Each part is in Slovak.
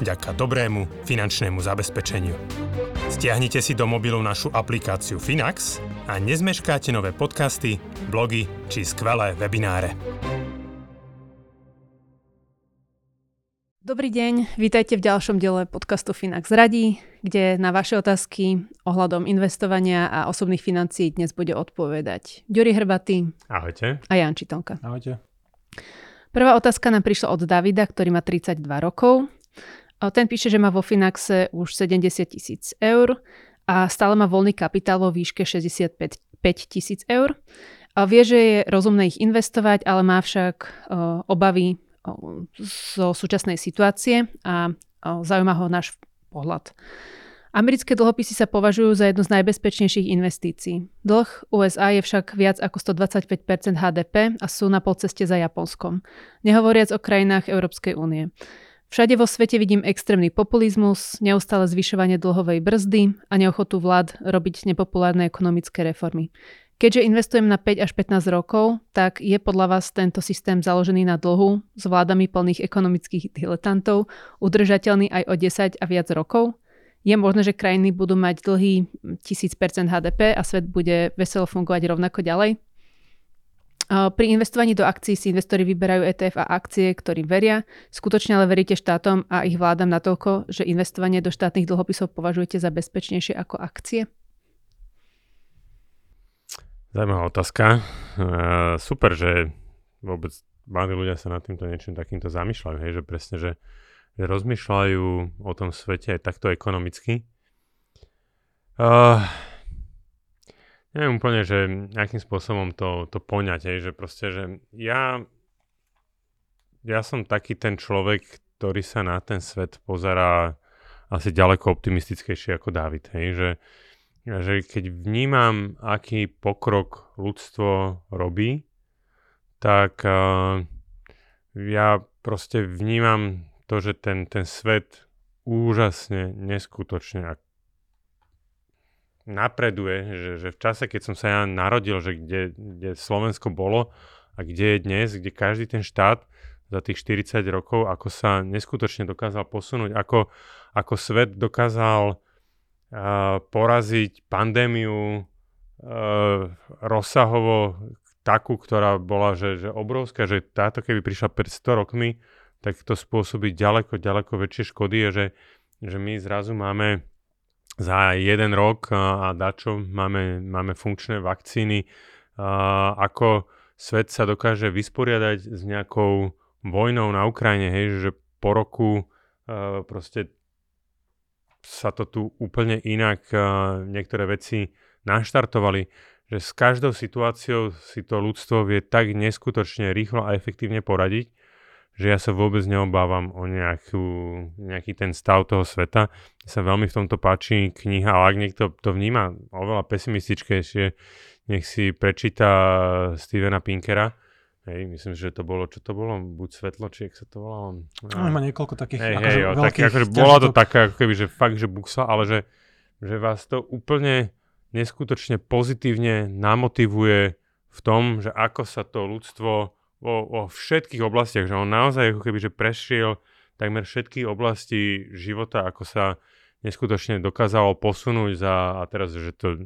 vďaka dobrému finančnému zabezpečeniu. Stiahnite si do mobilu našu aplikáciu Finax a nezmeškáte nové podcasty, blogy či skvelé webináre. Dobrý deň, vítajte v ďalšom diele podcastu Finax radí, kde na vaše otázky ohľadom investovania a osobných financií dnes bude odpovedať Ďuri Hrbatý Ahojte. a Jan Čitonka. Ahojte. Prvá otázka nám prišla od Davida, ktorý má 32 rokov. Ten píše, že má vo Finaxe už 70 tisíc eur a stále má voľný kapitál vo výške 65 tisíc eur. A vie, že je rozumné ich investovať, ale má však obavy zo súčasnej situácie a zaujíma ho náš pohľad. Americké dlhopisy sa považujú za jednu z najbezpečnejších investícií. Dlh USA je však viac ako 125% HDP a sú na polceste za Japonskom, nehovoriac o krajinách Európskej únie. Všade vo svete vidím extrémny populizmus, neustále zvyšovanie dlhovej brzdy a neochotu vlád robiť nepopulárne ekonomické reformy. Keďže investujem na 5 až 15 rokov, tak je podľa vás tento systém založený na dlhu s vládami plných ekonomických diletantov udržateľný aj o 10 a viac rokov? Je možné, že krajiny budú mať dlhý 1000% HDP a svet bude veselo fungovať rovnako ďalej? Pri investovaní do akcií si investori vyberajú ETF a akcie, ktorým veria. Skutočne ale veríte štátom a ich vládam natoľko, že investovanie do štátnych dlhopisov považujete za bezpečnejšie ako akcie? Zajímavá otázka. Uh, super, že vôbec mladí ľudia sa nad týmto niečím takýmto zamýšľajú, hej, že presne, že, že rozmýšľajú o tom svete aj takto ekonomicky. Uh, neviem úplne, že nejakým spôsobom to, to poňať, hej, že proste, že ja ja som taký ten človek, ktorý sa na ten svet pozerá asi ďaleko optimistickejšie ako David, hej, že že keď vnímam, aký pokrok ľudstvo robí, tak uh, ja proste vnímam to, že ten, ten svet úžasne, neskutočne napreduje, že, že v čase, keď som sa ja narodil, že kde, kde Slovensko bolo a kde je dnes, kde každý ten štát za tých 40 rokov, ako sa neskutočne dokázal posunúť, ako, ako svet dokázal poraziť pandémiu rozsahovo takú, ktorá bola že, že obrovská, že táto keby prišla pred 100 rokmi, tak to spôsobí ďaleko, ďaleko väčšie škody že, že my zrazu máme za jeden rok a, dačo máme, máme funkčné vakcíny, ako svet sa dokáže vysporiadať s nejakou vojnou na Ukrajine, hej, že po roku proste sa to tu úplne inak niektoré veci naštartovali, že s každou situáciou si to ľudstvo vie tak neskutočne rýchlo a efektívne poradiť, že ja sa vôbec neobávam o nejakú, nejaký ten stav toho sveta. Mne sa veľmi v tomto páči kniha, ale ak niekto to vníma oveľa pesimističkejšie, nech si prečíta Stevena Pinkera, Hej, myslím, že to bolo, čo to bolo, buď svetlo, či jak sa to volalo. No, má niekoľko takých hej, akože hej, jo, tak, akože bola to taká, ako keby, že fakt, že buksa, ale že, že vás to úplne neskutočne pozitívne namotivuje v tom, že ako sa to ľudstvo vo, vo všetkých oblastiach, že on naozaj ako keby, že prešiel takmer všetky oblasti života, ako sa neskutočne dokázalo posunúť za, a teraz, že to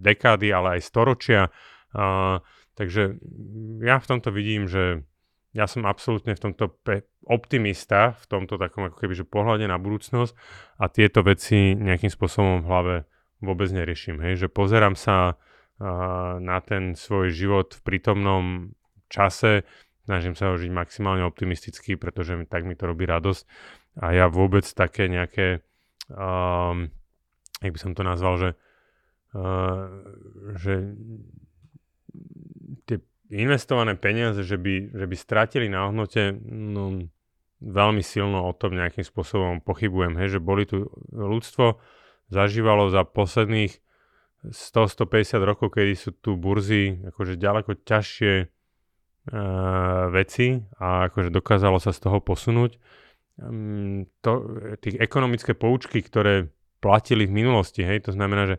dekády, ale aj storočia. Uh, Takže ja v tomto vidím, že ja som absolútne v tomto pe- optimista, v tomto takom ako keby, že pohľade na budúcnosť a tieto veci nejakým spôsobom v hlave vôbec neriešim. Hej? Že pozerám sa uh, na ten svoj život v prítomnom čase, snažím sa ho žiť maximálne optimisticky, pretože mi, tak mi to robí radosť. A ja vôbec také nejaké, um, jak by som to nazval, že, uh, že tie investované peniaze, že by, že by stratili na hodnote, no veľmi silno o tom nejakým spôsobom pochybujem, hej, že boli tu ľudstvo zažívalo za posledných 100-150 rokov, kedy sú tu burzy akože ďaleko ťažšie veci a akože dokázalo sa z toho posunúť. Um, to, tých ekonomické poučky, ktoré platili v minulosti, hej, to znamená, že,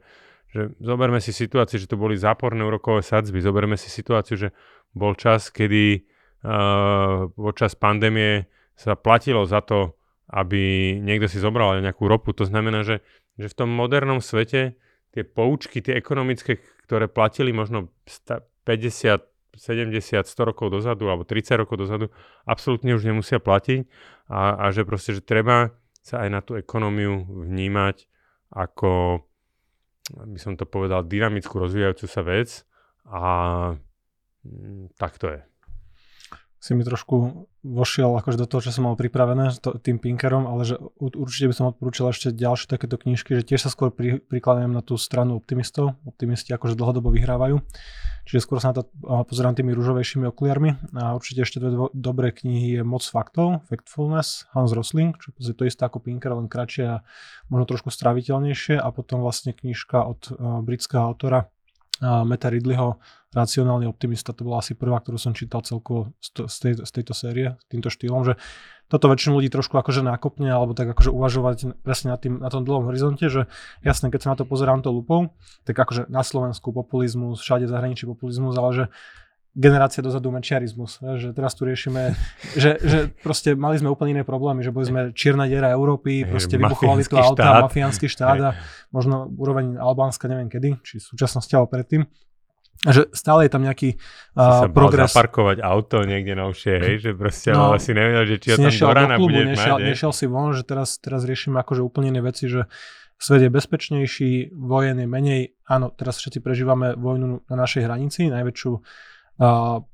že zoberme si situáciu, že to boli záporné úrokové sadzby, zoberme si situáciu, že bol čas, kedy uh, počas pandémie sa platilo za to, aby niekto si zobral nejakú ropu. To znamená, že, že v tom modernom svete tie poučky, tie ekonomické, ktoré platili možno 50, 70, 100 rokov dozadu alebo 30 rokov dozadu, absolútne už nemusia platiť a, a že proste, že treba sa aj na tú ekonómiu vnímať ako, by som to povedal, dynamickú rozvíjajúcu sa vec a mm, tak to je si mi trošku vošiel akože do toho, čo som mal pripravené to, tým Pinkerom, ale že určite by som odporúčal ešte ďalšie takéto knižky, že tiež sa skôr pri, prikladujem na tú stranu optimistov. Optimisti akože dlhodobo vyhrávajú. Čiže skôr sa na to pozerám tými rúžovejšími okuliarmi. A určite ešte dve dobré knihy je Moc faktov, Factfulness, Hans Rosling, čo je to isté ako Pinker, len kratšie a možno trošku straviteľnejšie. A potom vlastne knižka od uh, britského autora Meta Ridleyho Racionálny optimista, to bola asi prvá, ktorú som čítal celkovo z, tej, z tejto série, týmto štýlom, že toto väčšinu ľudí trošku akože nákopne, alebo tak akože uvažovať presne na, tým, na tom dlhom horizonte, že jasne, keď sa na to pozerám to lupou, tak akože na Slovensku populizmus, všade zahraničí populizmus, ale že generácia dozadu mečiarizmus, že teraz tu riešime, že, že proste mali sme úplne iné problémy, že boli sme čierna diera Európy, proste vybuchovali to auta, mafiánsky štát a možno úroveň Albánska, neviem kedy, či v súčasnosti alebo predtým že stále je tam nejaký uh, progres. zaparkovať auto niekde novšie, hej, že proste no, asi nevedel, že či ho tam do rána budeš nešiel, mať. Nešiel si von, že teraz, teraz riešime akože úplne iné veci, že svet je bezpečnejší, vojen je menej. Áno, teraz všetci prežívame vojnu na našej hranici, najväčšiu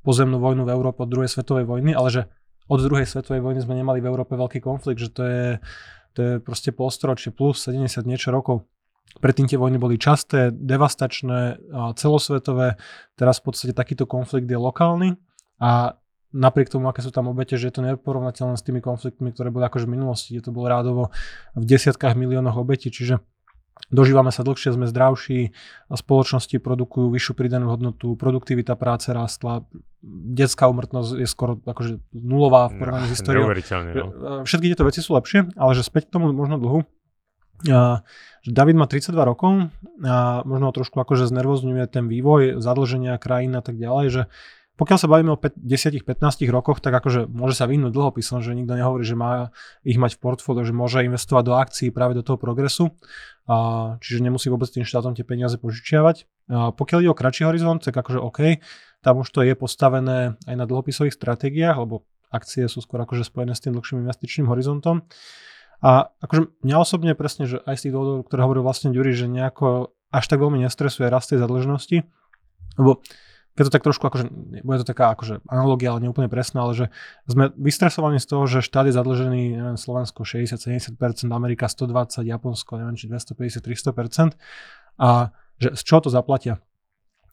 pozemnú vojnu v Európe od druhej svetovej vojny, ale že od druhej svetovej vojny sme nemali v Európe veľký konflikt, že to je, to je proste polstoročie plus 70 niečo rokov. Predtým tie vojny boli časté, devastačné, celosvetové. Teraz v podstate takýto konflikt je lokálny a napriek tomu, aké sú tam obete, že je to neporovnateľné s tými konfliktmi, ktoré boli akože v minulosti, kde to bolo rádovo v desiatkách miliónoch obetí, čiže dožívame sa dlhšie, sme zdravší, spoločnosti produkujú vyššiu pridanú hodnotu, produktivita práce rástla, detská umrtnosť je skoro akože nulová v porovnaní no, s históriou. No. Všetky tieto veci sú lepšie, ale že späť k tomu možno dlhu, že David má 32 rokov a možno trošku akože znervozňuje ten vývoj, zadlženia krajín a tak ďalej, že pokiaľ sa bavíme o 10-15 rokoch, tak akože môže sa vyhnúť dlhopisom, že nikto nehovorí, že má ich mať v portfóliu, že môže investovať do akcií práve do toho progresu, a, čiže nemusí vôbec tým štátom tie peniaze požičiavať. A pokiaľ ide o kratší horizont, tak akože OK, tam už to je postavené aj na dlhopisových stratégiách, lebo akcie sú skôr akože spojené s tým dlhším investičným horizontom. A akože mňa osobne presne, že aj z tých dôvodov, ktoré hovoril vlastne Ďuri, že nejako až tak veľmi nestresuje rast tej zadlženosti, lebo keď to tak trošku, akože, bude to taká akože analogia, ale neúplne presná, ale že sme vystresovaní z toho, že štát je zadlžený, neviem, Slovensko 60-70%, Amerika 120, Japonsko, neviem, či 250-300% a že z čoho to zaplatia.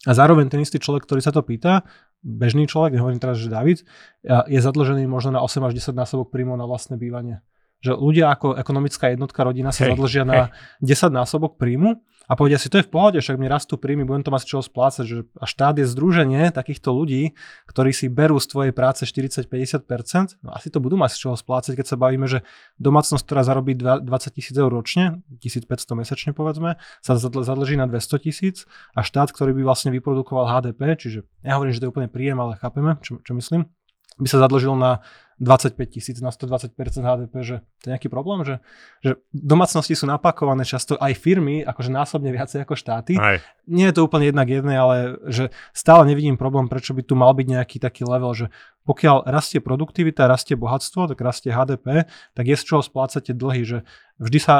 A zároveň ten istý človek, ktorý sa to pýta, bežný človek, nehovorím teraz, že David, je zadlžený možno na 8 až 10 násobok príjmov na vlastné bývanie že ľudia ako ekonomická jednotka rodina sa hey, zadlžia hey. na 10 násobok príjmu a povedia si, to je v pohode, však mi rastú príjmy, budem to mať z čoho splácať, že a štát je združenie takýchto ľudí, ktorí si berú z tvojej práce 40-50%, no asi to budú mať z čoho splácať, keď sa bavíme, že domácnosť, ktorá zarobí 20 tisíc eur ročne, 1500 mesačne povedzme, sa zadlží na 200 tisíc a štát, ktorý by vlastne vyprodukoval HDP, čiže ja hovorím, že to je úplne príjem, ale chápeme, čo, čo myslím, by sa zadlžil na 25 tisíc na 120% HDP, že to je nejaký problém, že, že domácnosti sú napakované často aj firmy, akože násobne viacej ako štáty. Aj. Nie je to úplne jednak jedné, ale že stále nevidím problém, prečo by tu mal byť nejaký taký level, že pokiaľ rastie produktivita, rastie bohatstvo, tak rastie HDP, tak je z čoho splácať tie dlhy, že vždy sa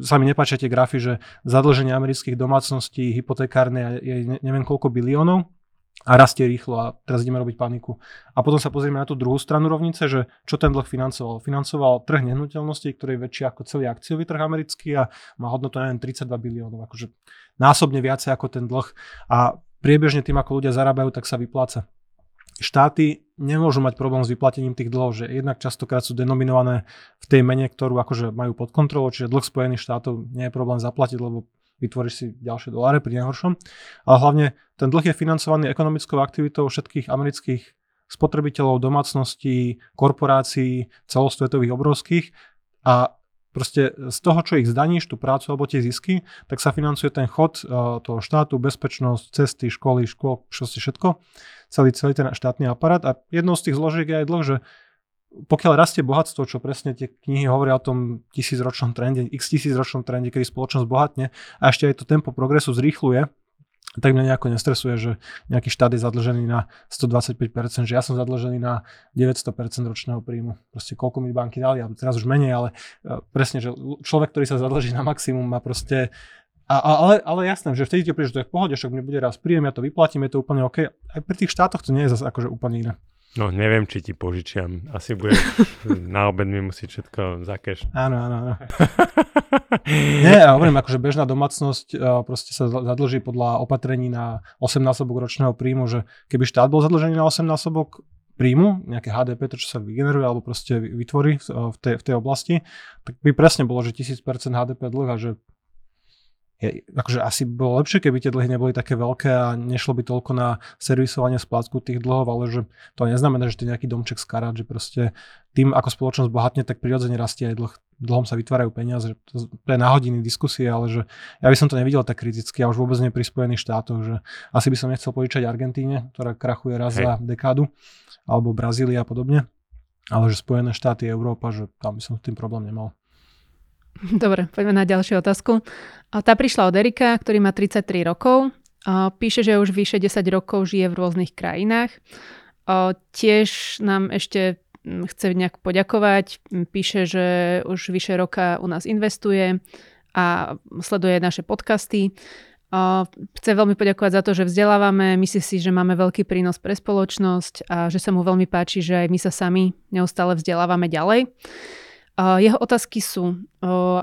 sa mi nepáčia tie grafy, že zadlženie amerických domácností hypotekárne je neviem koľko biliónov a rastie rýchlo a teraz ideme robiť paniku. A potom sa pozrieme na tú druhú stranu rovnice, že čo ten dlh financoval. Financoval trh nehnuteľností, ktorý je väčší ako celý akciový trh americký a má hodnotu neviem 32 biliónov, akože násobne viacej ako ten dlh a priebežne tým, ako ľudia zarábajú, tak sa vypláca štáty nemôžu mať problém s vyplatením tých dlhov, že jednak častokrát sú denominované v tej mene, ktorú akože majú pod kontrolou, čiže dlh Spojených štátov nie je problém zaplatiť, lebo vytvoríš si ďalšie doláre pri nejhoršom. Ale hlavne ten dlh je financovaný ekonomickou aktivitou všetkých amerických spotrebiteľov, domácností, korporácií, celosvetových obrovských a proste z toho, čo ich zdaníš, tú prácu alebo tie zisky, tak sa financuje ten chod uh, toho štátu, bezpečnosť, cesty, školy, škôl, všetko celý, celý ten štátny aparát. A jednou z tých zložiek je aj dlh, že pokiaľ rastie bohatstvo, čo presne tie knihy hovoria o tom tisícročnom trende, x tisícročnom trende, kedy spoločnosť bohatne a ešte aj to tempo progresu zrýchluje, tak mňa nejako nestresuje, že nejaký štát je zadlžený na 125%, že ja som zadlžený na 900% ročného príjmu. Proste koľko mi banky dali, alebo teraz už menej, ale e, presne, že človek, ktorý sa zadlží na maximum, má proste a, a, ale, ale jasné, že vtedy ti že to je v pohode, však mne bude raz príjem, ja to vyplatím, je to úplne OK. Aj pri tých štátoch to nie je zase akože úplne iné. No neviem, či ti požičiam. Asi bude na obed mi musieť všetko zakeš. Áno, áno, áno. Nie, hovorím, akože bežná domácnosť uh, proste sa zadlží podľa opatrení na 8 násobok ročného príjmu, že keby štát bol zadlžený na 8 násobok príjmu, nejaké HDP, to čo sa vygeneruje alebo proste vytvorí v, v, tej, v tej oblasti, tak by presne bolo, že 1000% HDP dlh a že je, akože asi bolo lepšie, keby tie dlhy neboli také veľké a nešlo by toľko na servisovanie splátku tých dlhov, ale že to neznamená, že to je nejaký domček z karát, že proste tým, ako spoločnosť bohatne, tak prirodzene rastie aj dlh. Dlhom sa vytvárajú peniaze, že to, to je na hodiny diskusie, ale že ja by som to nevidel tak kriticky a už vôbec nie pri Spojených štátoch, že asi by som nechcel požičať Argentíne, ktorá krachuje raz Hej. za dekádu, alebo Brazília a podobne, ale že Spojené štáty, Európa, že tam by som s tým problém nemal. Dobre, poďme na ďalšiu otázku. Tá prišla od Erika, ktorý má 33 rokov. Píše, že už vyše 10 rokov žije v rôznych krajinách. Tiež nám ešte chce nejak poďakovať. Píše, že už vyše roka u nás investuje a sleduje naše podcasty. Chce veľmi poďakovať za to, že vzdelávame. Myslí si, že máme veľký prínos pre spoločnosť a že sa mu veľmi páči, že aj my sa sami neustále vzdelávame ďalej. Jeho otázky sú,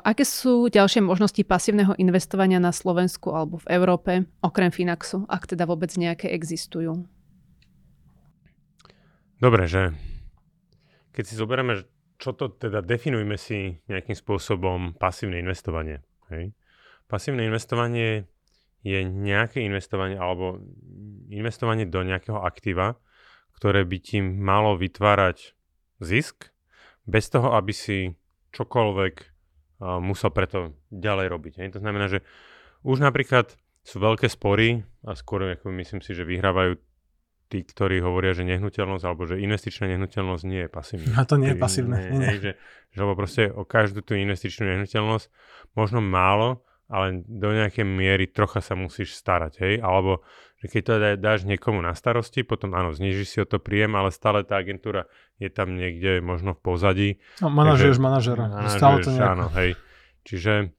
aké sú ďalšie možnosti pasívneho investovania na Slovensku alebo v Európe, okrem Finaxu, ak teda vôbec nejaké existujú? Dobre, že keď si zoberieme, čo to teda definujme si nejakým spôsobom pasívne investovanie. Hej? Pasívne investovanie je nejaké investovanie alebo investovanie do nejakého aktíva, ktoré by ti malo vytvárať zisk bez toho, aby si čokoľvek uh, musel preto ďalej robiť. Hej. To znamená, že už napríklad sú veľké spory a skôr ako myslím si, že vyhrávajú tí, ktorí hovoria, že nehnuteľnosť alebo že investičná nehnuteľnosť nie je pasívna. A to nie je pasívne. Nie, nie. Že, že lebo proste o každú tú investičnú nehnuteľnosť možno málo, ale do nejakej miery trocha sa musíš starať, hej, alebo že keď to dáš niekomu na starosti, potom áno, znižíš si o to príjem, ale stále tá agentúra je tam niekde možno v pozadí. No, manažuješ manažera. Stále to nejako. Áno, hej. Čiže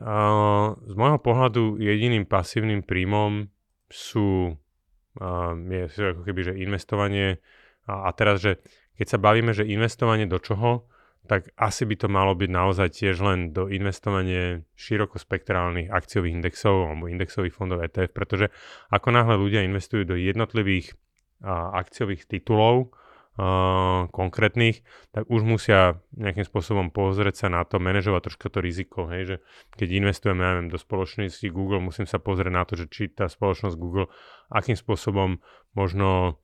uh, z môjho pohľadu jediným pasívnym príjmom sú, uh, je, sú ako keby, že investovanie a, a teraz, že keď sa bavíme, že investovanie do čoho, tak asi by to malo byť naozaj tiež len do investovanie širokospektrálnych akciových indexov alebo indexových fondov ETF, pretože ako náhle ľudia investujú do jednotlivých a, akciových titulov a, konkrétnych, tak už musia nejakým spôsobom pozrieť sa na to, manažovať troška to riziko, hej, že keď investujeme ja neviem, do spoločnosti Google, musím sa pozrieť na to, že či tá spoločnosť Google akým spôsobom možno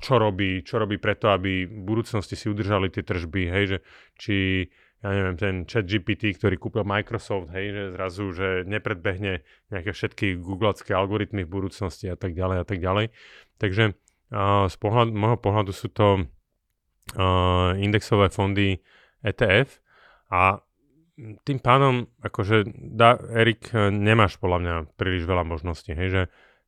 čo robí, čo robí preto, aby v budúcnosti si udržali tie tržby, hej, že či ja neviem, ten chat GPT, ktorý kúpil Microsoft, hej, že zrazu, že nepredbehne nejaké všetky googlacké algoritmy v budúcnosti a tak ďalej a tak ďalej. Takže uh, z pohľad, môjho pohľadu sú to uh, indexové fondy ETF a tým pádom, akože, da, Erik, nemáš podľa mňa príliš veľa možností, hej, že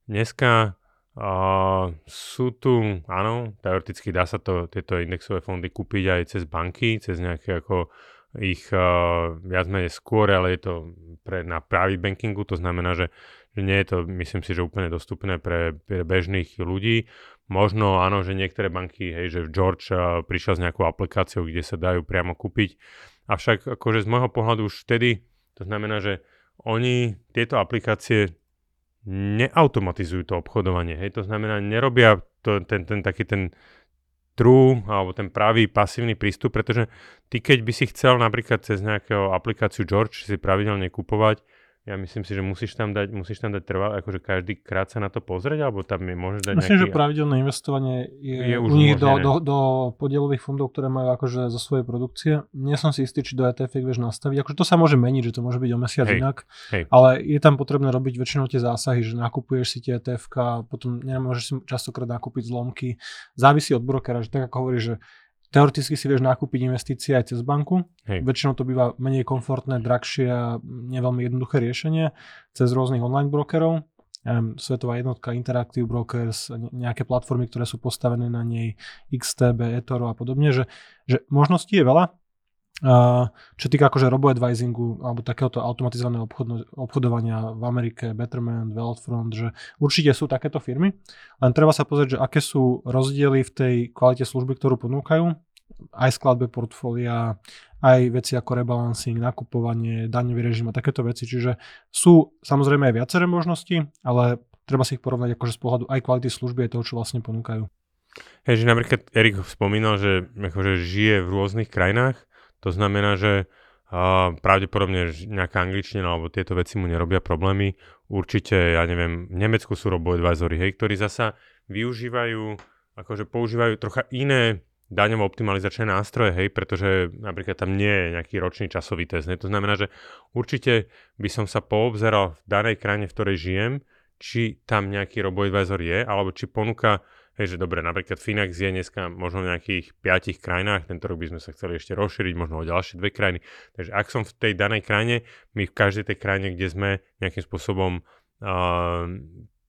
dneska Uh, sú tu, áno, teoreticky dá sa to, tieto indexové fondy kúpiť aj cez banky, cez nejaké ako ich uh, viac menej skôr, ale je to pre, na private bankingu, to znamená, že, že nie je to, myslím si, že úplne dostupné pre, pre bežných ľudí. Možno áno, že niektoré banky, hej, že George uh, prišiel s nejakou aplikáciou, kde sa dajú priamo kúpiť. Avšak akože z môjho pohľadu už vtedy, to znamená, že oni tieto aplikácie neautomatizujú to obchodovanie. Hej? To znamená, nerobia to, ten, ten taký ten true alebo ten pravý pasívny prístup, pretože ty keď by si chcel napríklad cez nejakú aplikáciu George si pravidelne kupovať ja myslím si, že musíš tam dať, musíš tam dať trvá, akože každý krát sa na to pozrieť, alebo tam je môžeš dať Myslím, nejaký... že pravidelné investovanie je, je už u nich do, do, do podielových fondov, ktoré majú akože zo svojej produkcie. Nie som si istý, či do ETF vieš nastaviť. Akože to sa môže meniť, že to môže byť o mesiac hej, inak, hej. ale je tam potrebné robiť väčšinou tie zásahy, že nakupuješ si tie ETF a potom nemôžeš si častokrát nakúpiť zlomky. Závisí od brokera, že tak ako hovoríš, že Teoreticky si vieš nakúpiť investície aj cez banku. Hej. Väčšinou to býva menej komfortné, drahšie a neveľmi jednoduché riešenie cez rôznych online brokerov. Um, Svetová jednotka Interactive Brokers, nejaké platformy, ktoré sú postavené na nej, XTB, eToro a podobne, že, že možností je veľa, čo týka akože robo-advisingu alebo takéhoto automatizovaného obchodno, obchodovania v Amerike, Betterment, Wealthfront, že určite sú takéto firmy, len treba sa pozrieť, že aké sú rozdiely v tej kvalite služby, ktorú ponúkajú, aj skladbe portfólia, aj veci ako rebalancing, nakupovanie, daňový režim a takéto veci, čiže sú samozrejme aj viaceré možnosti, ale treba si ich porovnať akože z pohľadu aj kvality služby aj toho, čo vlastne ponúkajú. Hej, že napríklad Erik spomínal, že akože žije v rôznych krajinách, to znamená, že a pravdepodobne nejaká angličtina alebo tieto veci mu nerobia problémy. Určite, ja neviem, v Nemecku sú robo-advisory, hej, ktorí zasa využívajú, akože používajú trocha iné daňovo optimalizačné nástroje, hej, pretože napríklad tam nie je nejaký ročný časový test. Hej. To znamená, že určite by som sa poobzeral v danej krajine, v ktorej žijem, či tam nejaký robo-advisor je, alebo či ponúka Hej, že dobre, napríklad Finax je dneska možno v nejakých piatich krajinách, tento rok by sme sa chceli ešte rozšíriť, možno o ďalšie dve krajiny. Takže ak som v tej danej krajine, my v každej tej krajine, kde sme nejakým spôsobom uh,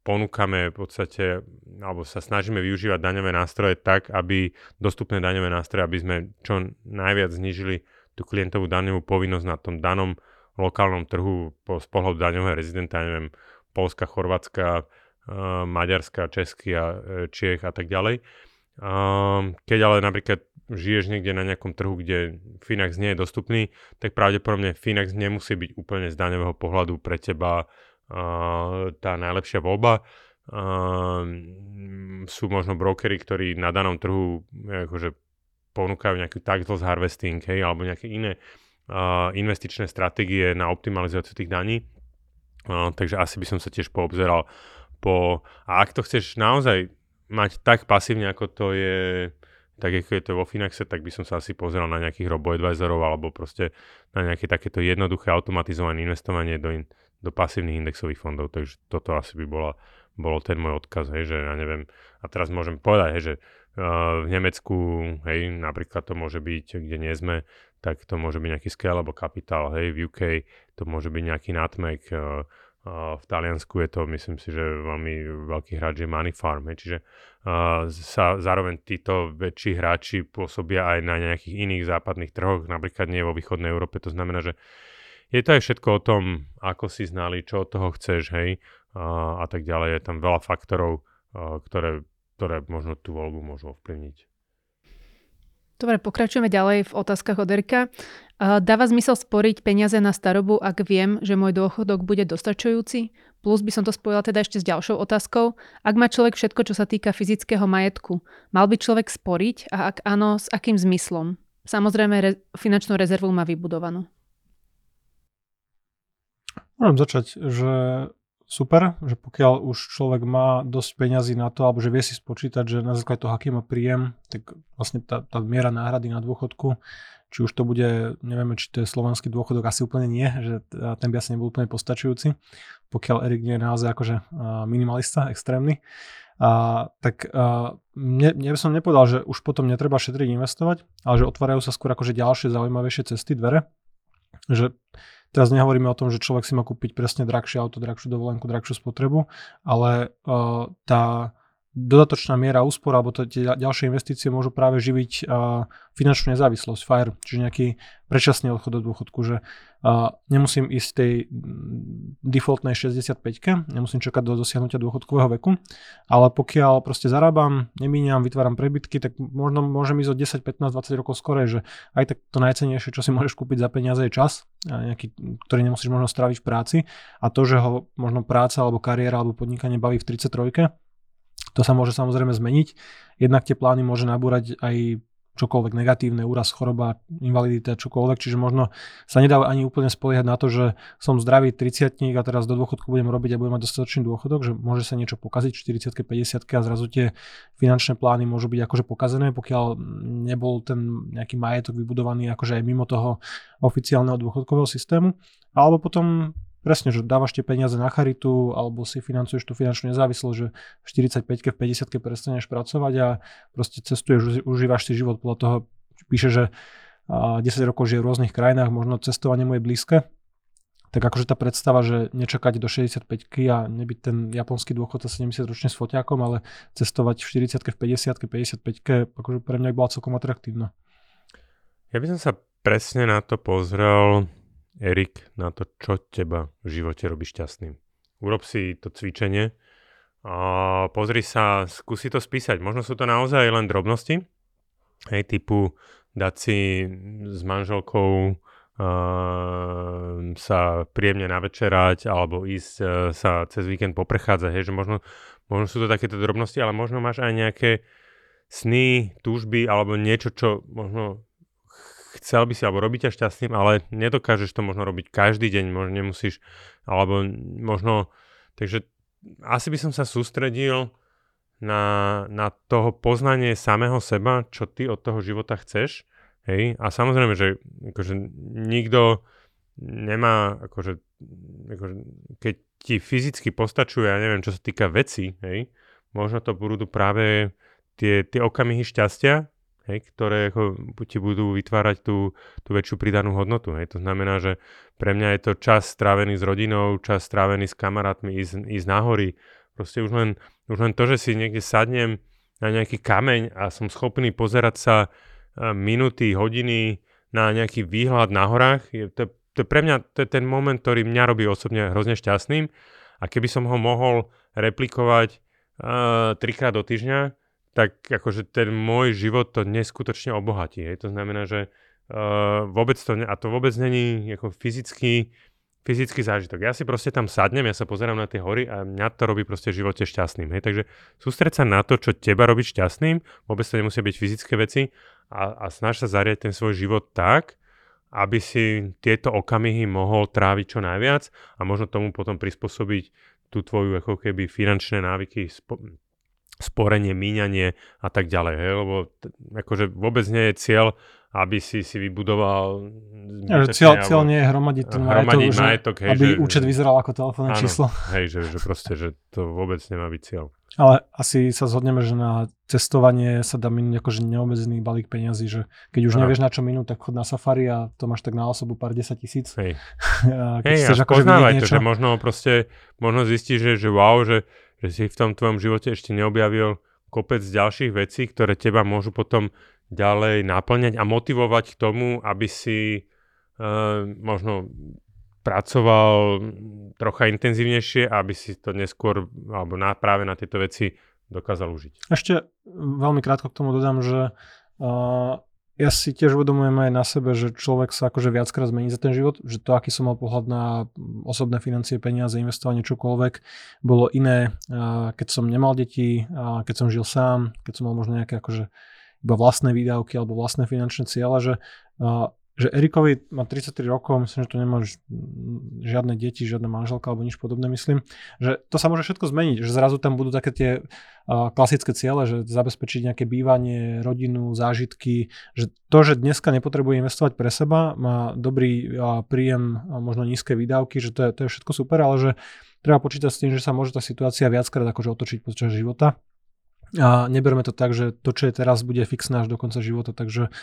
ponúkame v podstate, alebo sa snažíme využívať daňové nástroje tak, aby dostupné daňové nástroje, aby sme čo najviac znižili tú klientovú daňovú povinnosť na tom danom lokálnom trhu po, z pohľadu daňového rezidenta, neviem, Polska, Chorvátska, Maďarska, Česky a eh, Čiech a tak ďalej. Ehm, keď ale napríklad žiješ niekde na nejakom trhu, kde Finax nie je dostupný, tak pravdepodobne Finax nemusí byť úplne z daňového pohľadu pre teba tá najlepšia voľba. Ehm, sú možno brokery, ktorí na danom trhu akože ponúkajú nejaký tax loss harvesting hej, alebo nejaké iné investičné stratégie na optimalizáciu tých daní. takže asi by som sa tiež poobzeral po... A ak to chceš naozaj mať tak pasívne, ako to je tak ako je to vo Finaxe, tak by som sa asi pozeral na nejakých robo-advisorov alebo proste na nejaké takéto jednoduché automatizované investovanie do, in, do pasívnych indexových fondov. Takže toto asi by bola, bolo ten môj odkaz, hej, že ja neviem. A teraz môžem povedať, hej, že uh, v Nemecku, hej, napríklad to môže byť, kde nie sme, tak to môže byť nejaký scale alebo kapitál, hej, v UK to môže byť nejaký nutmeg, uh, v Taliansku je to, myslím si, že veľmi veľký hráč je Money Farm. Čiže sa zároveň títo väčší hráči pôsobia aj na nejakých iných západných trhoch, napríklad nie vo východnej Európe. To znamená, že je to aj všetko o tom, ako si znali, čo od toho chceš, hej, a tak ďalej. Je tam veľa faktorov, ktoré, ktoré možno tú voľbu môžu ovplyvniť. Dobre, pokračujeme ďalej v otázkach od Erika. Dáva zmysel sporiť peniaze na starobu, ak viem, že môj dôchodok bude dostačujúci? Plus by som to spojila teda ešte s ďalšou otázkou. Ak má človek všetko, čo sa týka fyzického majetku, mal by človek sporiť a ak áno, s akým zmyslom? Samozrejme, re- finančnú rezervu má vybudovanú. Môžem začať, že super, že pokiaľ už človek má dosť peňazí na to, alebo že vie si spočítať, že na základe toho, aký má príjem, tak vlastne tá, tá miera náhrady na dôchodku, či už to bude, nevieme, či to je slovenský dôchodok, asi úplne nie, že ten by asi nebol úplne postačujúci, pokiaľ Erik nie je naozaj akože minimalista, extrémny. A, tak a, by som nepovedal, že už potom netreba šetriť, investovať, ale že otvárajú sa skôr akože ďalšie zaujímavejšie cesty, dvere, že Teraz nehovoríme o tom, že človek si má kúpiť presne drahšie auto, drahšiu dovolenku, drahšiu spotrebu, ale uh, tá dodatočná miera úspor alebo tie ďalšie investície môžu práve živiť finančnú nezávislosť, FIRE, čiže nejaký predčasný odchod do dôchodku, že nemusím ísť tej defaultnej 65 nemusím čakať do dosiahnutia dôchodkového veku, ale pokiaľ proste zarábam, nemíňam, vytváram prebytky, tak možno môžem ísť o 10, 15, 20 rokov skorej, že aj tak to najcenejšie, čo si môžeš kúpiť za peniaze je čas, nejaký, ktorý nemusíš možno stráviť v práci a to, že ho možno práca alebo kariéra alebo podnikanie baví v 33 to sa môže samozrejme zmeniť. Jednak tie plány môže nabúrať aj čokoľvek negatívne, úraz, choroba, invalidita, čokoľvek, čiže možno sa nedá ani úplne spoliehať na to, že som zdravý 30 a teraz do dôchodku budem robiť a budem mať dostatočný dôchodok, že môže sa niečo pokaziť 40 50 a zrazu tie finančné plány môžu byť akože pokazené, pokiaľ nebol ten nejaký majetok vybudovaný akože aj mimo toho oficiálneho dôchodkového systému. Alebo potom Presne, že dávaš tie peniaze na charitu alebo si financuješ tú finančnú nezávislosť, že v 45 v 50 prestaneš pracovať a proste cestuješ, užívaš si život podľa toho, píše, že 10 rokov žije v rôznych krajinách, možno cestovanie mu je blízke, tak akože tá predstava, že nečakať do 65 a nebyť ten japonský dôchodca 70 ročne s foťákom, ale cestovať v 40 v 50 55 akože pre mňa bola celkom atraktívna. Ja by som sa presne na to pozrel Erik, na to, čo teba v živote robí šťastným. Urob si to cvičenie a pozri sa, skúsi to spísať. Možno sú to naozaj len drobnosti, hej, typu dať si s manželkou uh, sa príjemne navečerať alebo ísť uh, sa cez víkend poprechádzať, hej, že možno, možno sú to takéto drobnosti, ale možno máš aj nejaké sny, túžby alebo niečo, čo možno chcel by si, alebo robiť ťa šťastným, ale nedokážeš to možno robiť každý deň, možno nemusíš, alebo možno, takže asi by som sa sústredil na, na toho poznanie samého seba, čo ty od toho života chceš, hej, a samozrejme, že akože nikto nemá, akože, akože keď ti fyzicky postačuje, ja neviem, čo sa týka veci, hej, možno to budú práve tie, tie okamihy šťastia, hej, ktoré ako, ti budú vytvárať tú, tú väčšiu pridanú hodnotu. Hej. To znamená, že pre mňa je to čas strávený s rodinou, čas strávený s kamarátmi, ísť, ísť na hory. Proste už len, už len to, že si niekde sadnem na nejaký kameň a som schopný pozerať sa minúty, hodiny na nejaký výhľad na horách, je, to, to pre mňa to je ten moment, ktorý mňa robí osobne hrozne šťastným a keby som ho mohol replikovať uh, trikrát do týždňa, tak akože ten môj život to neskutočne obohatí. Hej. To znamená, že uh, vôbec to, ne, a to vôbec není ako fyzický, fyzický zážitok. Ja si proste tam sadnem, ja sa pozerám na tie hory a mňa to robí proste v živote šťastným. Hej. Takže sústreť sa na to, čo teba robí šťastným, vôbec to nemusia byť fyzické veci a, a snaž sa zariať ten svoj život tak, aby si tieto okamihy mohol tráviť čo najviac a možno tomu potom prispôsobiť tú tvoju ako keby finančné návyky, sporenie, míňanie a tak ďalej. Hej? Lebo t- akože vôbec nie je cieľ, aby si si vybudoval... Ja, že cieľ, cieľ nie je hromadiť ten hromadiť majetok, majetok hej, aby že, účet vyzeral ako telefónne číslo. Hej, že, že proste, že to vôbec nemá byť cieľ. Ale asi sa zhodneme, že na cestovanie sa dá minúť akože neobmedzený balík peňazí, že keď už Aha. nevieš na čo minúť, tak chod na safari a to máš tak na osobu pár desať tisíc. Hej, a keď Hej, chceš akože to, že možno proste, možno zistíš, že, že wow, že že si v tom tvojom živote ešte neobjavil kopec ďalších vecí, ktoré teba môžu potom ďalej naplňať a motivovať k tomu, aby si uh, možno pracoval trocha intenzívnejšie, aby si to neskôr, alebo na, práve na tieto veci dokázal užiť. Ešte veľmi krátko k tomu dodám, že uh, ja si tiež uvedomujem aj na sebe, že človek sa akože viackrát zmení za ten život, že to, aký som mal pohľad na osobné financie, peniaze, investovanie, čokoľvek, bolo iné, keď som nemal deti, keď som žil sám, keď som mal možno nejaké akože iba vlastné výdavky alebo vlastné finančné cieľe, že že Erikovi má 33 rokov, myslím, že to nemá žiadne deti, žiadna manželka alebo nič podobné, myslím, že to sa môže všetko zmeniť, že zrazu tam budú také tie uh, klasické ciele, že zabezpečiť nejaké bývanie, rodinu, zážitky, že to, že dneska nepotrebuje investovať pre seba, má dobrý uh, príjem a možno nízke výdavky, že to je, to je všetko super, ale že treba počítať s tým, že sa môže tá situácia viackrát akože otočiť počas života. A neberme to tak, že to, čo je teraz, bude fixné až do konca života, takže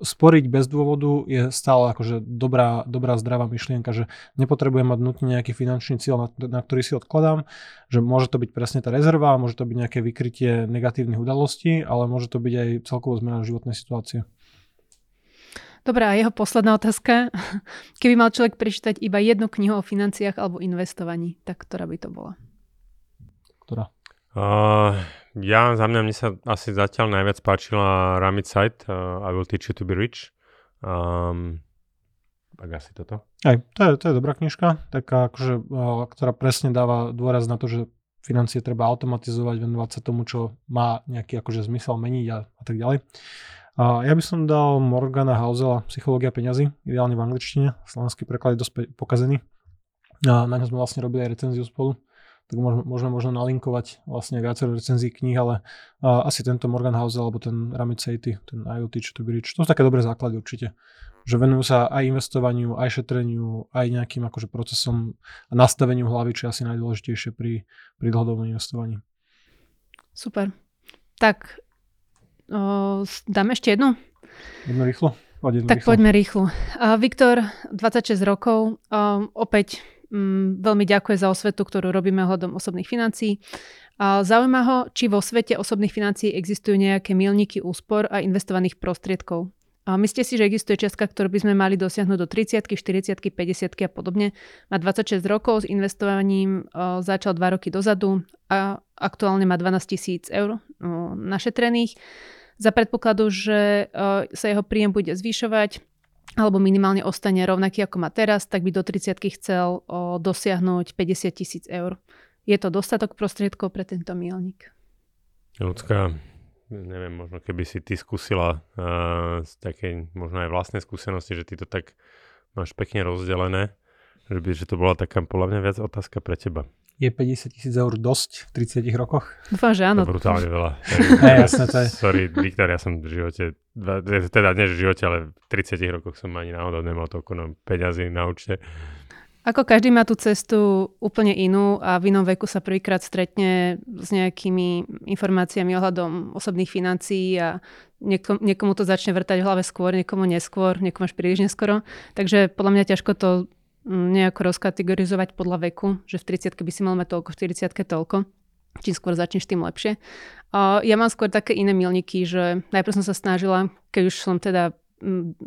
sporiť bez dôvodu je stále akože dobrá, dobrá zdravá myšlienka, že nepotrebujem mať nutne nejaký finančný cieľ, na, na ktorý si odkladám, že môže to byť presne tá rezerva, môže to byť nejaké vykrytie negatívnych udalostí, ale môže to byť aj celkovo zmena životnej situácie. Dobre, a jeho posledná otázka. Keby mal človek prečítať iba jednu knihu o financiách alebo investovaní, tak ktorá by to bola? Ktorá? Uh, ja, za mňa, mne sa asi zatiaľ najviac páčila Ramit Site, uh, I will teach you to be rich. Um, tak asi toto. Aj, to je, to je dobrá knižka, taká akože, uh, ktorá presne dáva dôraz na to, že financie treba automatizovať, venovať sa tomu, čo má nejaký akože zmysel meniť a, a tak ďalej. A ja by som dal Morgana Hausela Psychológia peňazí, ideálne v angličtine, slovenský preklad je dosť pokazený. A na ňom sme vlastne robili aj recenziu spolu, tak môžeme, môžeme možno nalinkovať vlastne viacero recenzií kníh, ale asi tento Morgan Housel alebo ten Ramit Seiti, ten IoT, čo to by to sú také dobré základy určite. Že venujú sa aj investovaniu, aj šetreniu, aj nejakým akože procesom a nastaveniu hlavy, čo je asi najdôležitejšie pri, pri dlhodobom investovaní. Super. Tak O, dáme ešte jednu? Jednu rýchlo? Poď tak rýchlo. poďme rýchlo. Uh, Viktor, 26 rokov, uh, opäť um, veľmi ďakuje za osvetu, ktorú robíme hľadom osobných financií. Zaujíma ho, či vo svete osobných financií existujú nejaké milníky úspor a investovaných prostriedkov. Myslíte si, že existuje čiastka, ktorú by sme mali dosiahnuť do 30 40 50 a podobne. Má 26 rokov, s investovaním začal 2 roky dozadu a aktuálne má 12 tisíc eur o, našetrených. Za predpokladu, že sa jeho príjem bude zvyšovať alebo minimálne ostane rovnaký ako má teraz, tak by do 30 chcel o, dosiahnuť 50 tisíc eur. Je to dostatok prostriedkov pre tento milník? Ľudská, neviem, možno keby si ty skúsila uh, z takej možno aj vlastnej skúsenosti, že ty to tak máš pekne rozdelené, že by že to bola taká podľa mňa viac otázka pre teba. Je 50 tisíc eur dosť v 30 rokoch? Dúfam, že áno. To brutálne veľa. hey, jasné, to je. Sorry, Viktor, ja som v živote, teda nie v živote, ale v 30 rokoch som ani náhodou nemal toľko no, peňazí na účte. Ako každý má tú cestu úplne inú a v inom veku sa prvýkrát stretne s nejakými informáciami ohľadom osobných financií a niekom, niekomu to začne vrtať v hlave skôr, niekomu neskôr, niekomu až príliš neskoro. Takže podľa mňa ťažko to nejako rozkategorizovať podľa veku, že v 30 by si mal mať toľko, v 40 toľko. Čím skôr začneš, tým lepšie. Ja mám skôr také iné milníky, že najprv som sa snažila, keď už som teda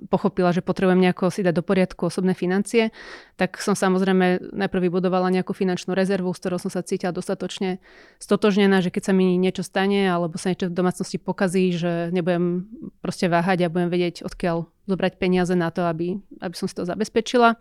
pochopila, že potrebujem nejako si dať do poriadku osobné financie, tak som samozrejme najprv vybudovala nejakú finančnú rezervu, s ktorou som sa cítila dostatočne stotožnená, že keď sa mi niečo stane alebo sa niečo v domácnosti pokazí, že nebudem proste váhať a budem vedieť, odkiaľ zobrať peniaze na to, aby, aby som si to zabezpečila.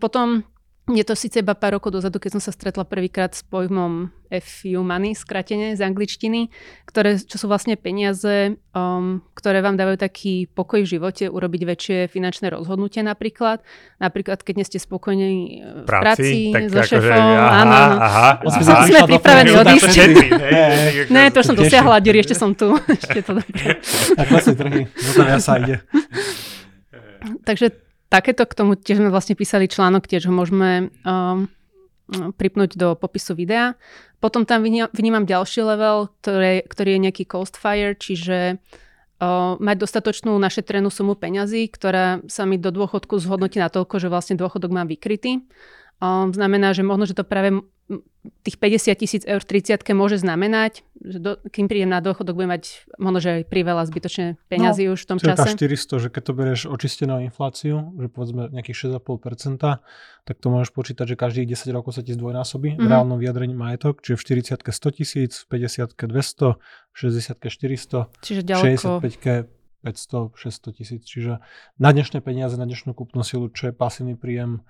Potom je to síce iba pár rokov dozadu, keď som sa stretla prvýkrát s pojmom FU money, skratene z angličtiny, ktoré, čo sú vlastne peniaze, um, ktoré vám dávajú taký pokoj v živote, urobiť väčšie finančné rozhodnutie napríklad. Napríklad, keď nie ste spokojní v práci, práci so akože, šefom. Aha, áno, áno. Aha, aha, sme, sme pripravení odísť. Ne, to už som dosiahla, Diri, ešte som tu. ešte to dobré. Tak vlastne trhy, to ja sa ide. Takže takéto k tomu tiež sme vlastne písali článok, tiež ho môžeme um, pripnúť do popisu videa. Potom tam vnímam ďalší level, ktoré, ktorý je nejaký cost fire, čiže uh, mať dostatočnú našetrenú sumu peňazí, ktorá sa mi do dôchodku zhodnotí na toľko, že vlastne dôchodok mám vykrytý. Um, znamená, že možno, že to práve tých 50 tisíc eur v 30 môže znamenať, že do, kým prídem na dôchodok, budem mať možno, že aj priveľa zbytočne peňazí no, už v tom čase. 400, že keď to berieš očistenú infláciu, že povedzme nejakých 6,5%, tak to môžeš počítať, že každých 10 rokov sa ti zdvojnásobí mm-hmm. v reálnom vyjadrení majetok, čiže v 40 100 tisíc, v 50 200, v 60 400, čiže ďaleko... 65 500, 600 tisíc. Čiže na dnešné peniaze, na dnešnú kúpnu silu, čo je pasívny príjem,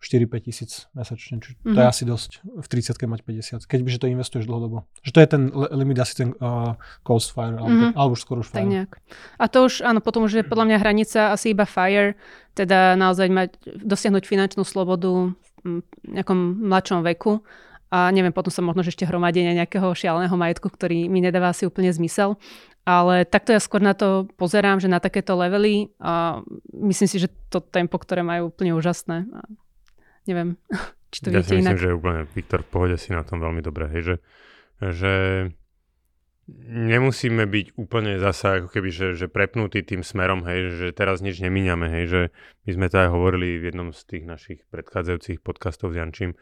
4-5 tisíc mesačne, čiže mm-hmm. to je mhm. asi dosť v 30 mať 50, keď by že to investuješ dlhodobo. Že to je ten limit asi ten uh, coast fire, mm-hmm. alebo, už skoro už fire. Tak nejak. A to už, áno, potom už je podľa mňa hranica asi iba fire, teda naozaj mať, dosiahnuť finančnú slobodu v nejakom mladšom veku a neviem, potom sa možno že ešte hromadenia nejakého šialeného majetku, ktorý mi nedáva asi úplne zmysel. Ale takto ja skôr na to pozerám, že na takéto levely a myslím si, že to tempo, ktoré majú úplne úžasné. Neviem, či to ja viete si myslím, že úplne Viktor v pohode si na tom veľmi dobre, hej, že, že nemusíme byť úplne zasa ako keby, že, že prepnutí tým smerom, hej, že teraz nič nemíňame, hej, že my sme to aj hovorili v jednom z tých našich predchádzajúcich podcastov s Jančím,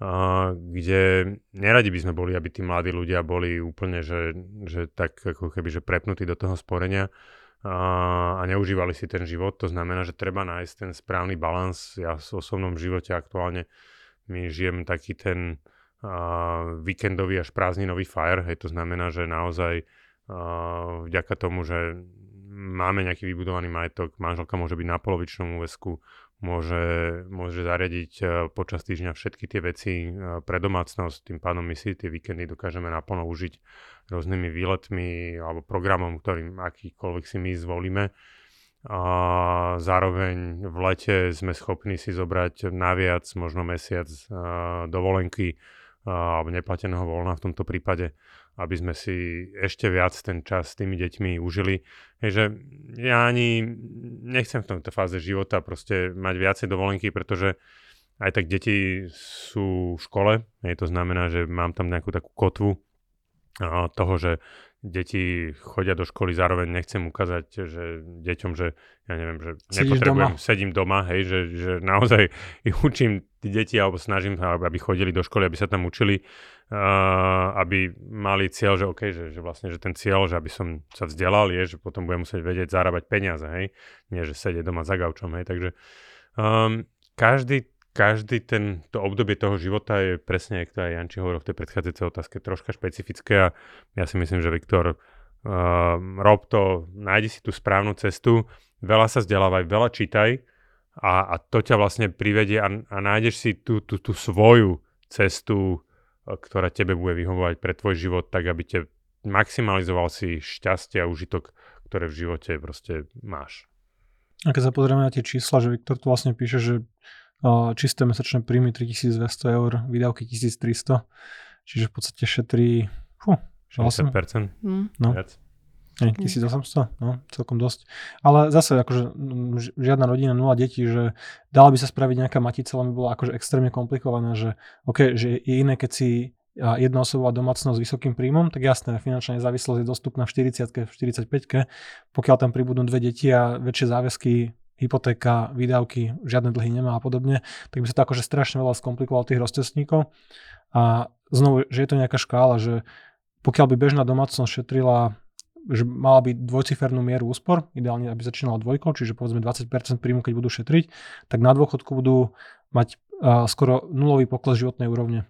a, kde neradi by sme boli, aby tí mladí ľudia boli úplne, že, že tak ako keby, že prepnutí do toho sporenia, a neužívali si ten život. To znamená, že treba nájsť ten správny balans. Ja v osobnom živote aktuálne my žijem taký ten uh, víkendový až prázdninový fire. Hej, to znamená, že naozaj uh, vďaka tomu, že máme nejaký vybudovaný majetok, manželka môže byť na polovičnom úvesku, môže, môže zariadiť uh, počas týždňa všetky tie veci uh, pre domácnosť, tým pádom my si tie víkendy dokážeme naplno užiť rôznymi výletmi alebo programom, ktorým akýkoľvek si my zvolíme. A zároveň v lete sme schopní si zobrať naviac, možno mesiac dovolenky alebo neplateného voľna v tomto prípade, aby sme si ešte viac ten čas s tými deťmi užili. Takže ja ani nechcem v tomto fáze života proste mať viacej dovolenky, pretože aj tak deti sú v škole, je to znamená, že mám tam nejakú takú kotvu toho, že deti chodia do školy, zároveň nechcem ukázať, že deťom, že ja neviem, že Sedíš nepotrebujem, doma. sedím doma, hej, že, že naozaj ich učím tí deti, alebo snažím sa, aby chodili do školy, aby sa tam učili, uh, aby mali cieľ, že OK, že, že vlastne, že ten cieľ, že aby som sa vzdelal, je, že potom budem musieť vedieť zarábať peniaze, hej, nie, že sedieť doma za gaučom, hej, takže um, každý každý ten, to obdobie toho života je presne, ako to aj Janči hovoril v tej predchádzajúcej otázke, troška špecifické a ja si myslím, že Viktor, uh, rob to, nájdi si tú správnu cestu, veľa sa vzdelávaj, veľa čítaj a, a to ťa vlastne privedie a, a nájdeš si tú, tú, tú svoju cestu, ktorá tebe bude vyhovovať pre tvoj život, tak aby te maximalizoval si šťastie a užitok, ktoré v živote proste máš. A keď sa pozrieme na tie čísla, že Viktor tu vlastne píše, že čisté mesačné príjmy 3200 eur, výdavky 1300, čiže v podstate šetrí fú, 60%. Mm. No. Viac. Nie, 1800, no, celkom dosť. Ale zase, akože žiadna rodina, nula detí, že dala by sa spraviť nejaká matica, ale by bola akože extrémne komplikovaná, že OK, že je iné, keď si jednoosobová domácnosť s vysokým príjmom, tak jasné, finančná nezávislosť je dostupná v 40 v 45 pokiaľ tam pribudnú dve deti a väčšie záväzky hypotéka, výdavky, žiadne dlhy nemá a podobne, tak by sa to akože strašne veľa skomplikovalo tých rozcestníkov. A znovu, že je to nejaká škála, že pokiaľ by bežná domácnosť šetrila že mala by dvojcifernú mieru úspor, ideálne aby začínala dvojkou, čiže povedzme 20% príjmu, keď budú šetriť, tak na dôchodku budú mať skoro nulový pokles životnej úrovne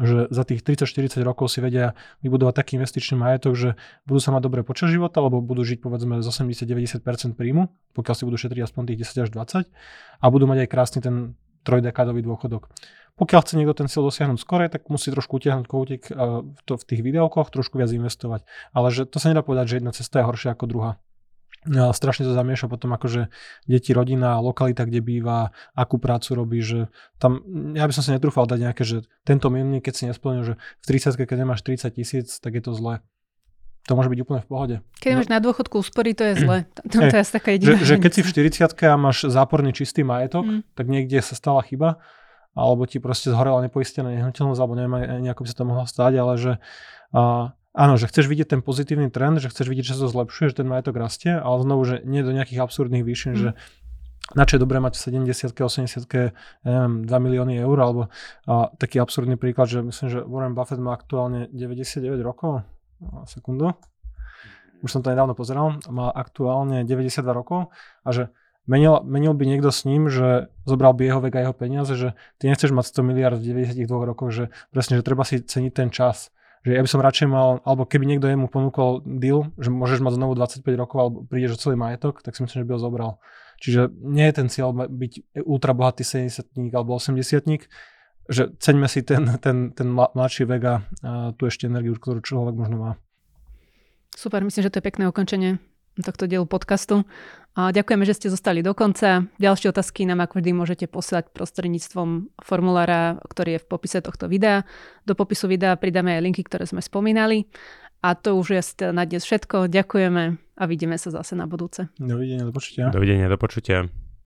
že za tých 30-40 rokov si vedia vybudovať taký investičný majetok, že budú sa mať dobre počas života, alebo budú žiť povedzme z 80-90% príjmu, pokiaľ si budú šetriť aspoň tých 10 až 20 a budú mať aj krásny ten trojdekádový dôchodok. Pokiaľ chce niekto ten cieľ dosiahnuť skore, tak musí trošku utiahnuť koutik v, to, v tých výdavkoch, trošku viac investovať. Ale že to sa nedá povedať, že jedna cesta je horšia ako druhá. No, strašne to zamieša potom akože deti, rodina, lokalita, kde býva, akú prácu robí, že tam, ja by som si netrúfal dať nejaké, že tento milník, keď si nesplnil, že v 30 keď nemáš 30 tisíc, tak je to zlé. To môže byť úplne v pohode. Keď no. máš na dôchodku úspory, to je zle. To, to, je taká jediná. Že, že keď si v 40 a máš záporný čistý majetok, mm. tak niekde sa stala chyba, alebo ti proste zhorela nepoistená nehnuteľnosť, alebo neviem nejako by sa to mohlo stať, ale že uh, áno, že chceš vidieť ten pozitívny trend, že chceš vidieť, že sa to zlepšuje, že ten majetok rastie, ale znovu, že nie do nejakých absurdných výšin, mm. že na čo je dobré mať v 70 80 neviem, 2 milióny eur, alebo a, taký absurdný príklad, že myslím, že Warren Buffett má aktuálne 99 rokov, a, sekundu, už som to nedávno pozeral, má aktuálne 92 rokov. A že menil, menil by niekto s ním, že zobral by jeho vek a jeho peniaze, že ty nechceš mať 100 miliard v 92 rokoch, že presne, že treba si ceniť ten čas že ja by som radšej mal, alebo keby niekto jemu ponúkol deal, že môžeš mať znovu 25 rokov alebo prídeš o celý majetok, tak si myslím, že by ho zobral. Čiže nie je ten cieľ byť ultra bohatý 70 alebo 80 že ceňme si ten, ten, ten mladší vek a, a tú ešte energiu, ktorú človek možno má. Super, myslím, že to je pekné ukončenie tohto dielu podcastu. A ďakujeme, že ste zostali do konca. Ďalšie otázky nám ako vždy môžete poslať prostredníctvom formulára, ktorý je v popise tohto videa. Do popisu videa pridáme aj linky, ktoré sme spomínali. A to už je na dnes všetko. Ďakujeme a vidíme sa zase na budúce. Dovidenia, do počutia. Dovidenia, do počutia.